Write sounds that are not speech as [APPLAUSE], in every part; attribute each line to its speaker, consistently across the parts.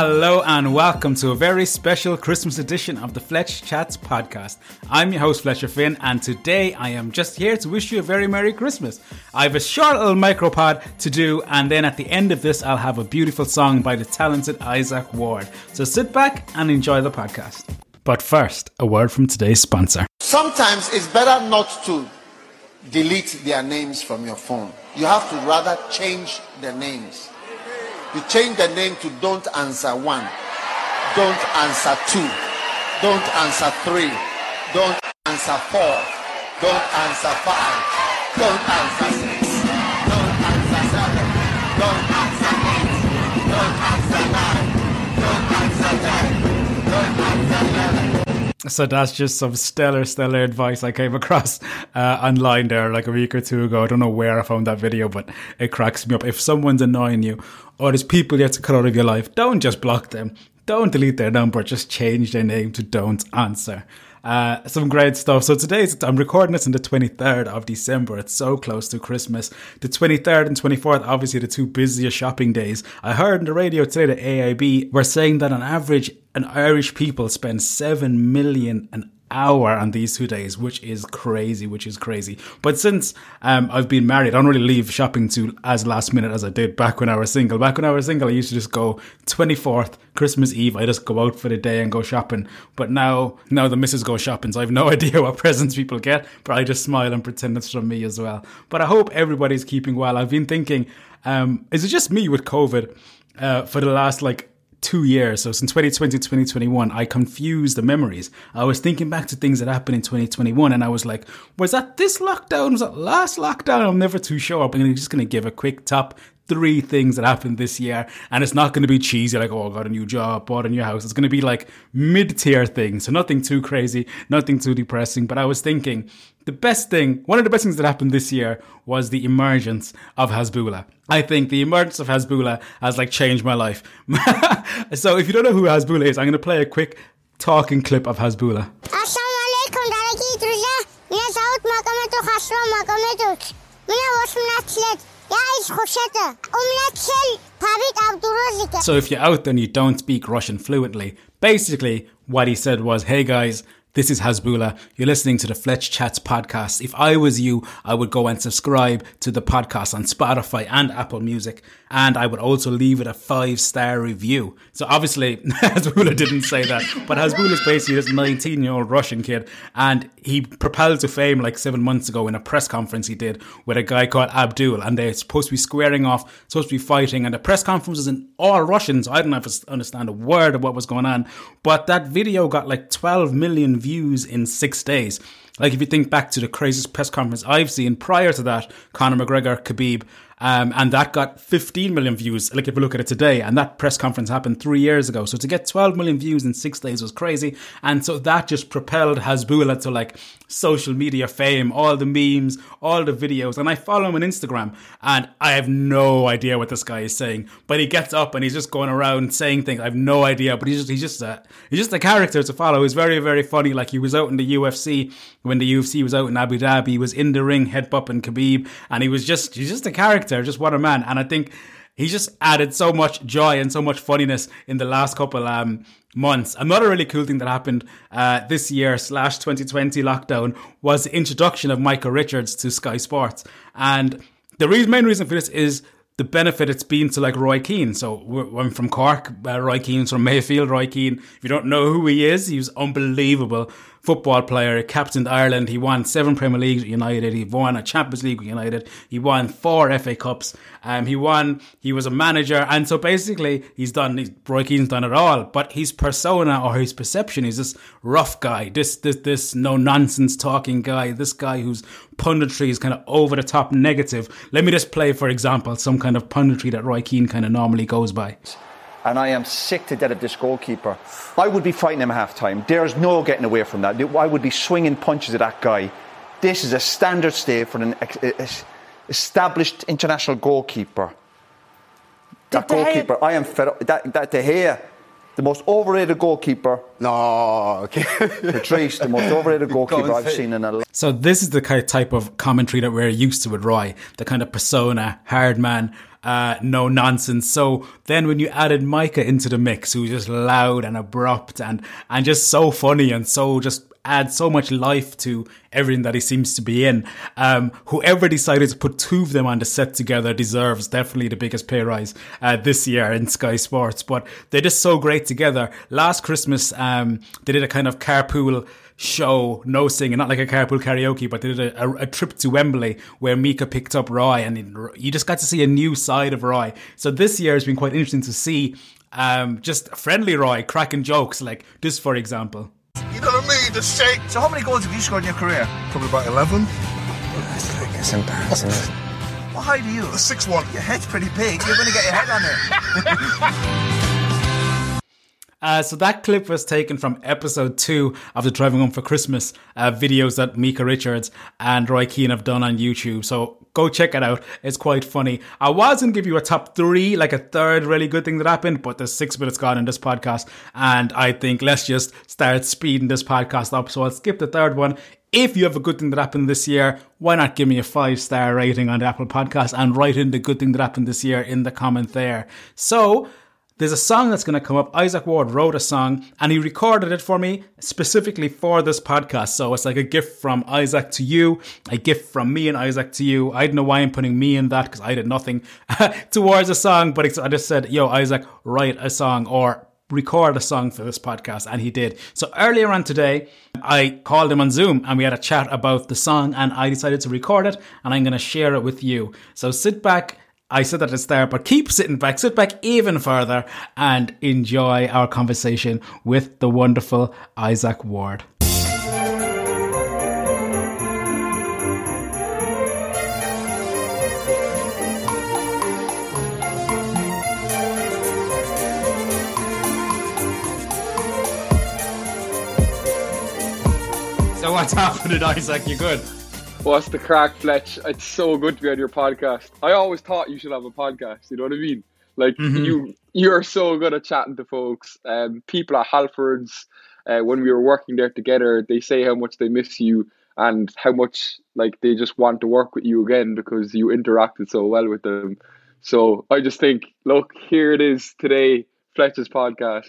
Speaker 1: Hello and welcome to a very special Christmas edition of the Fletch Chats podcast. I'm your host Fletcher Fynn and today I am just here to wish you a very Merry Christmas. I have a short little micropod to do and then at the end of this I'll have a beautiful song by the talented Isaac Ward. So sit back and enjoy the podcast. But first, a word from today's sponsor.
Speaker 2: Sometimes it's better not to delete their names from your phone. You have to rather change the names. You change the name to don't answer one, don't answer two, don't answer three, don't answer four, don't answer five, don't answer six,
Speaker 1: So that's just some stellar, stellar advice I came across uh, online there like a week or two ago. I don't know where I found that video, but it cracks me up. If someone's annoying you or there's people you have to cut out of your life, don't just block them. Don't delete their number. Just change their name to don't answer. Uh, some great stuff. So today's I'm recording this on the 23rd of December. It's so close to Christmas. The 23rd and 24th, obviously the two busiest shopping days. I heard on the radio today that AIB were saying that on average, an Irish people spend seven million an hour on these two days, which is crazy, which is crazy. But since um, I've been married, I don't really leave shopping to as last minute as I did back when I was single. Back when I was single, I used to just go 24th, Christmas Eve, I just go out for the day and go shopping. But now, now the missus go shopping, so I have no [LAUGHS] idea what presents people get, but I just smile and pretend it's from me as well. But I hope everybody's keeping well. I've been thinking, um, is it just me with COVID uh, for the last like two years. So since 2020 2021, I confused the memories. I was thinking back to things that happened in 2021 and I was like, was that this lockdown? Was that last lockdown? I'm never too sure. I'm just going to give a quick top three things that happened this year. And it's not going to be cheesy, like, oh, I got a new job, bought a new house. It's going to be like mid tier things. So nothing too crazy, nothing too depressing. But I was thinking the best thing, one of the best things that happened this year was the emergence of Hasbulla. I think the emergence of Hasbulla has like changed my life. [LAUGHS] so if you don't know who Hasbulla is, I'm going to play a quick talking clip of Hasbulla. So if you're out there and you don't speak Russian fluently, basically what he said was, hey guys, this is Hasbulla. You're listening to the Fletch Chats podcast. If I was you, I would go and subscribe to the podcast on Spotify and Apple Music. And I would also leave it a five star review. So obviously, [LAUGHS] Hasbulla didn't say that, but Hasbulla is basically this 19 year old Russian kid. And he propelled to fame like seven months ago in a press conference he did with a guy called Abdul. And they're supposed to be squaring off, supposed to be fighting. And the press conference was in all Russian. So I to understand a word of what was going on. But that video got like 12 million views in six days. Like if you think back to the craziest press conference I've seen prior to that, Conor McGregor, Khabib, um, and that got 15 million views. Like if you look at it today, and that press conference happened three years ago. So to get 12 million views in six days was crazy. And so that just propelled Hasbulla to like social media fame, all the memes, all the videos. And I follow him on Instagram and I have no idea what this guy is saying. But he gets up and he's just going around saying things. I have no idea, but he's just, he's just a, he's just a character to follow. He's very, very funny. Like he was out in the UFC when the UFC was out in Abu Dhabi. He was in the ring headbutting Khabib and he was just, he's just a character, just what a man. And I think he just added so much joy and so much funniness in the last couple um, months. Another really cool thing that happened uh, this year slash 2020 lockdown was the introduction of Micah Richards to Sky Sports. And the main reason for this is the benefit it's been to like Roy Keane. So I'm from Cork, uh, Roy Keane's from Mayfield. Roy Keane, if you don't know who he is, he was unbelievable football player. Captained Ireland. He won seven Premier Leagues with United. He won a Champions League with United. He won four FA Cups. Um, he won. He was a manager, and so basically, he's done. He's, Roy Keane's done it all. But his persona or his perception is this rough guy, this this this no nonsense talking guy, this guy whose punditry is kind of over the top negative. Let me just play, for example, some kind of punditry that Roy Keane kind of normally goes by
Speaker 3: and I am sick to death of this goalkeeper. I would be fighting him half time. There's no getting away from that. I would be swinging punches at that guy. This is a standard stay for an established international goalkeeper. That goalkeeper, I am fed up. That, that De Gea, the most overrated goalkeeper.
Speaker 2: No, okay. [LAUGHS]
Speaker 3: Patrice, the most overrated goalkeeper I've seen in a.
Speaker 1: So this is the kind of type of commentary that we're used to with Roy, the kind of persona, hard man, uh, no nonsense. So then when you added Micah into the mix, who was just loud and abrupt and, and just so funny and so just add so much life to everything that he seems to be in. Um, whoever decided to put two of them on the set together deserves definitely the biggest pay rise uh, this year in Sky Sports. But they're just so great together. Last Christmas, um, they did a kind of carpool show, no singing, not like a carpool karaoke, but they did a, a, a, trip to Wembley where Micah picked up Roy and you just got to see a new side of Roy. So this year has been quite interesting to see um, just friendly Roy cracking jokes like this, for example.
Speaker 4: You know what I mean? The shake.
Speaker 5: So how many goals have you scored in your career?
Speaker 4: Probably about 11.
Speaker 6: It's, it's embarrassing.
Speaker 5: what height are you?
Speaker 4: A 6'1".
Speaker 5: Your head's pretty big. You're going to get your head on it. [LAUGHS]
Speaker 1: Uh, so that clip was taken from episode two of the Driving Home for Christmas uh, videos that Micah Richards and Roy Keane have done on YouTube. So go check it out. It's quite funny. I was going to give you a top three, like a third really good thing that happened, but there's six minutes gone in this podcast. And I think let's just start speeding this podcast up. So I'll skip the third one. If you have a good thing that happened this year, why not give me a five star rating on the Apple podcast and write in the good thing that happened this year in the comment there. So, there's a song that's going to come up. Isaac Ward wrote a song and he recorded it for me specifically for this podcast. So it's like a gift from Isaac to you, a gift from me and Isaac to you. I don't know why I'm putting me in that because I did nothing [LAUGHS] towards a song, but I just said, yo, Isaac, write a song or record a song for this podcast and he did. So earlier on today, I called him on Zoom and we had a chat about the song and I decided to record it and I'm going to share it with you. So sit back I said that at the start, but keep sitting back, sit back even further and enjoy our conversation with the wonderful Isaac Ward. So what's [LAUGHS] happening, Isaac? You good?
Speaker 7: What's the crack, Fletch? It's so good to be on your podcast. I always thought you should have a podcast. You know what I mean? Like mm-hmm. you, you're so good at chatting to folks. Um, people at Halfords, uh, when we were working there together, they say how much they miss you and how much like they just want to work with you again because you interacted so well with them. So I just think, look, here it is today, Fletch's podcast.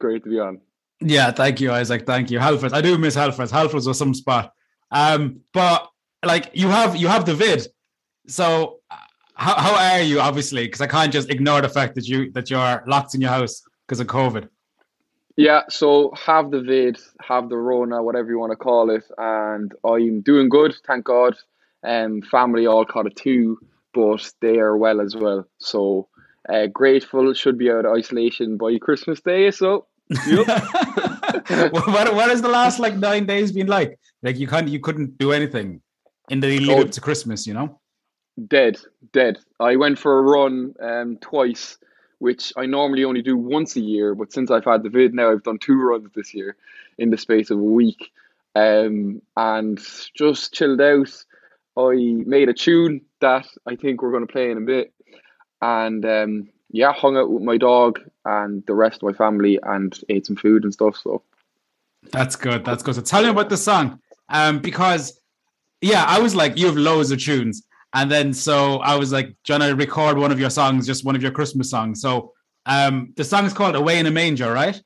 Speaker 7: Great to be on.
Speaker 1: Yeah, thank you, Isaac. Thank you, Halfords. I do miss Halfords. Halfords was some spot. Um, but like you have you have the vid. So how how are you? Obviously, because I can't just ignore the fact that you that you're locked in your house because of COVID.
Speaker 7: Yeah, so have the vid, have the Rona, whatever you want to call it, and I'm doing good, thank God. Um, family all caught it too, but they are well as well. So uh, grateful, should be out of isolation by Christmas Day. So, yep. [LAUGHS]
Speaker 1: what what has the last like nine days been like? Like you can't you couldn't do anything in the lead oh, up to Christmas, you know?
Speaker 7: Dead, dead. I went for a run um, twice, which I normally only do once a year, but since I've had the vid now, I've done two runs this year in the space of a week. Um, and just chilled out. I made a tune that I think we're going to play in a bit. And um, yeah, hung out with my dog and the rest of my family and ate some food and stuff. So
Speaker 1: that's good. That's good. So tell me about the song. Um, because yeah, I was like, you have loads of tunes. And then so I was like, trying to record one of your songs, just one of your Christmas songs. So um the song is called Away in a Manger, right?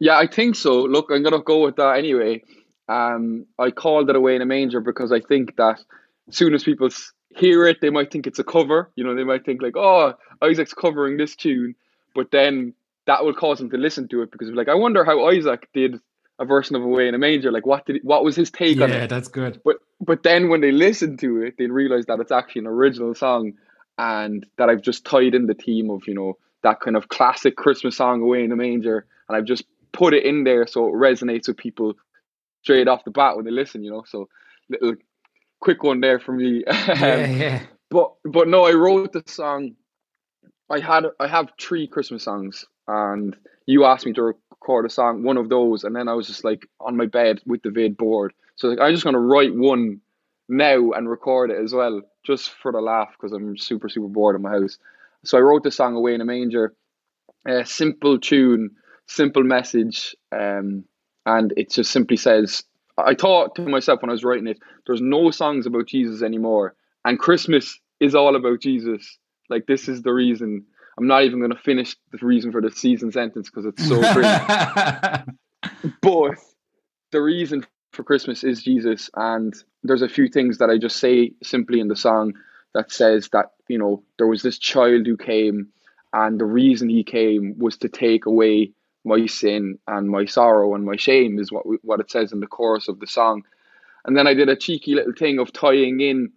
Speaker 7: Yeah, I think so. Look, I'm gonna go with that anyway. Um, I called it Away in a Manger because I think that as soon as people hear it, they might think it's a cover. You know, they might think like, "Oh, Isaac's covering this tune," but then that will cause them to listen to it because like, I wonder how Isaac did a version of Away in a Manger. Like, what did what was his take
Speaker 1: yeah,
Speaker 7: on it?
Speaker 1: Yeah, that's good.
Speaker 7: But but then when they listen to it, they realize that it's actually an original song, and that I've just tied in the theme of you know that kind of classic Christmas song Away in a Manger, and I've just put it in there so it resonates with people straight off the bat when they listen. You know, so little quick one there for me. [LAUGHS]
Speaker 1: Um, yeah, yeah.
Speaker 7: But but no, I wrote the song. I had I have three Christmas songs, and you asked me to record a song, one of those, and then I was just like on my bed with the vid board. So like, I'm just gonna write one now and record it as well, just for the laugh, because I'm super super bored in my house. So I wrote the song "Away in a Manger," a simple tune, simple message, um, and it just simply says. I thought to myself when I was writing it, there's no songs about Jesus anymore, and Christmas is all about Jesus. Like this is the reason. I'm not even going to finish the reason for the season sentence because it's so [LAUGHS] great. but the reason for Christmas is Jesus, and there's a few things that I just say simply in the song that says that you know there was this child who came, and the reason he came was to take away my sin and my sorrow and my shame is what what it says in the chorus of the song. And then I did a cheeky little thing of tying in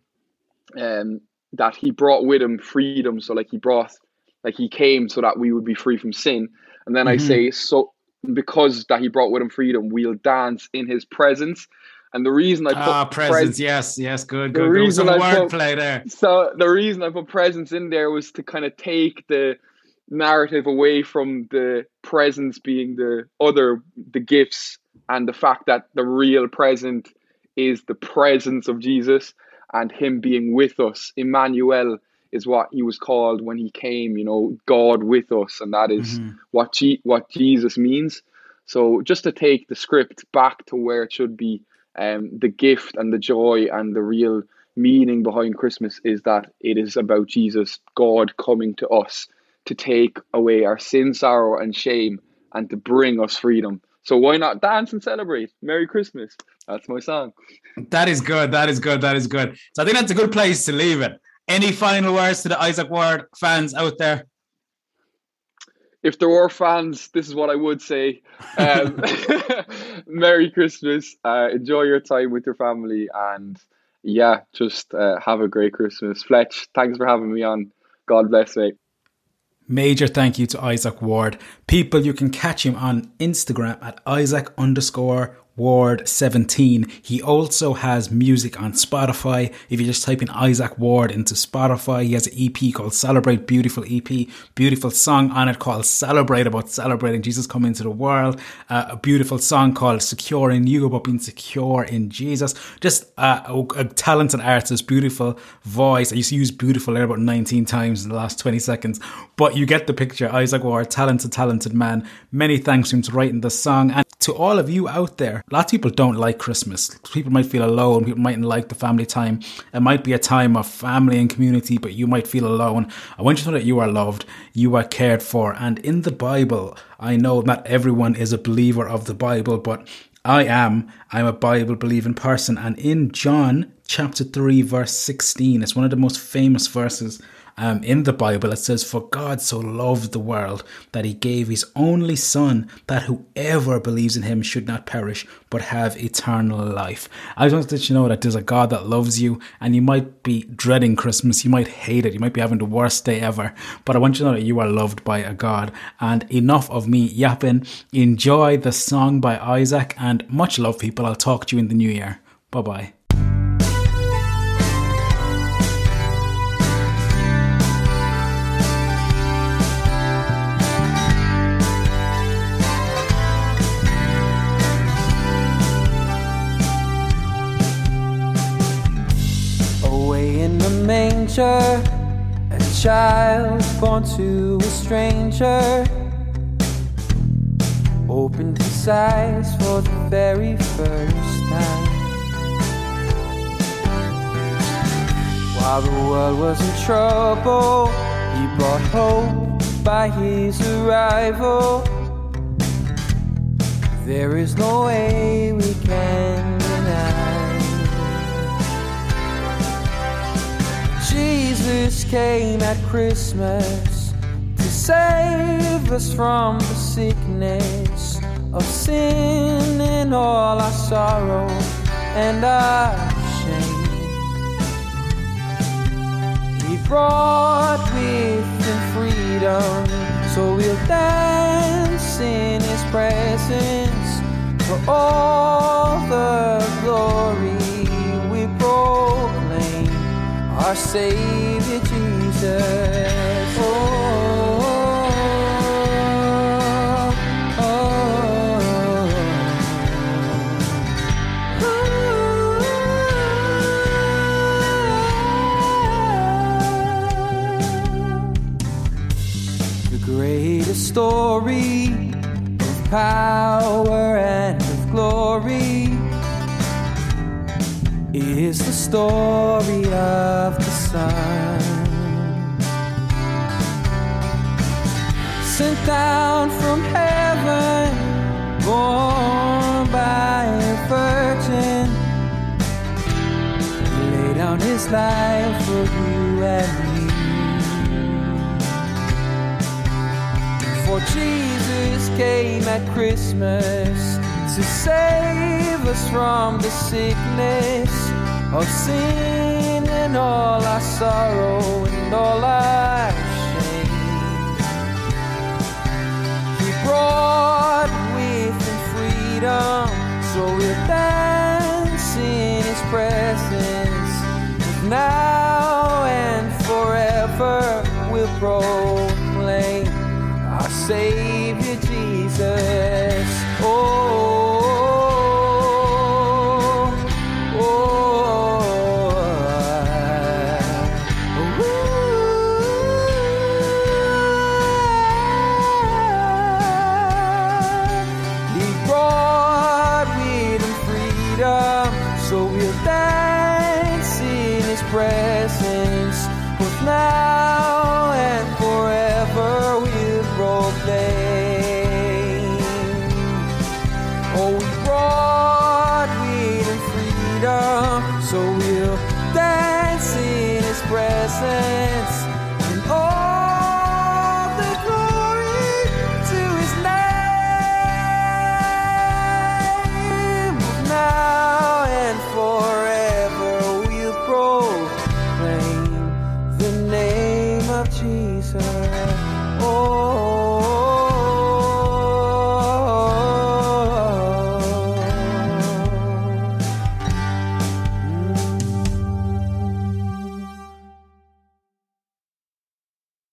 Speaker 7: um, that he brought with him freedom. So like he brought, like he came so that we would be free from sin. And then mm-hmm. I say, so because that he brought with him freedom, we'll dance in his presence. And the reason I put
Speaker 1: ah, presence, pres- yes, yes, good, good. The reason I wordplay there.
Speaker 7: So the reason I put presence in there was to kind of take the narrative away from the presence being the other, the gifts, and the fact that the real present is the presence of Jesus and him being with us. Emmanuel is what he was called when he came, you know, God with us, and that is mm-hmm. what G- what Jesus means. So just to take the script back to where it should be, um, the gift and the joy and the real meaning behind Christmas is that it is about Jesus, God coming to us to take away our sin, sorrow, and shame, and to bring us freedom. So why not dance and celebrate? Merry Christmas. That's my song.
Speaker 1: That is good. That is good. That is good. So I think that's a good place to leave it. Any final words to the Isaac Ward fans out there?
Speaker 7: If there were fans, this is what I would say. Um, [LAUGHS] Merry Christmas. Uh, enjoy your time with your family. And yeah, just uh, have a great Christmas. Fletch, thanks for having me on. God bless, mate.
Speaker 1: Major thank you to Isaac Ward. People, you can catch him on Instagram at Isaac underscore Ward 17. He also has music on Spotify. If you just type in Isaac Ward into Spotify, he has an EP called Celebrate Beautiful EP. Beautiful song on it called Celebrate about celebrating Jesus coming into the world. Uh, a beautiful song called Secure in You about being secure in Jesus. Just uh, a, a, talented artist, beautiful voice. I used to use beautiful there about 19 times in the last 20 seconds, but you get the picture. Isaac Ward, talented, talented man. Many thanks to him to writing the song and to all of you out there lots of people don't like Christmas. People might feel alone. People mightn't like the family time. It might be a time of family and community, but you might feel alone. I want you to know that you are loved, you are cared for. And in the Bible, I know not everyone is a believer of the Bible, but I am. I'm a Bible believing person. And in John chapter 3, verse 16, it's one of the most famous verses um, in the Bible, it says, For God so loved the world that he gave his only Son, that whoever believes in him should not perish, but have eternal life. I just want to let you know that there's a God that loves you, and you might be dreading Christmas. You might hate it. You might be having the worst day ever. But I want you to know that you are loved by a God. And enough of me yapping. Enjoy the song by Isaac, and much love, people. I'll talk to you in the new year. Bye bye.
Speaker 8: Manger, a child born to a stranger, opened his eyes for the very first time. While the world was in trouble, he brought hope by his arrival. There is no way we can Jesus came at Christmas to save us from the sickness of sin and all our sorrow and our shame. He brought with him freedom, so we'll dance in his presence for all our Savior Jesus. Oh, oh, oh. oh. The greatest story of power is the story of the Son. sent down from heaven, born by a virgin, lay down his life for you and me. For Jesus came at Christmas to save us from the sickness of sin and all our sorrow and all our shame. He brought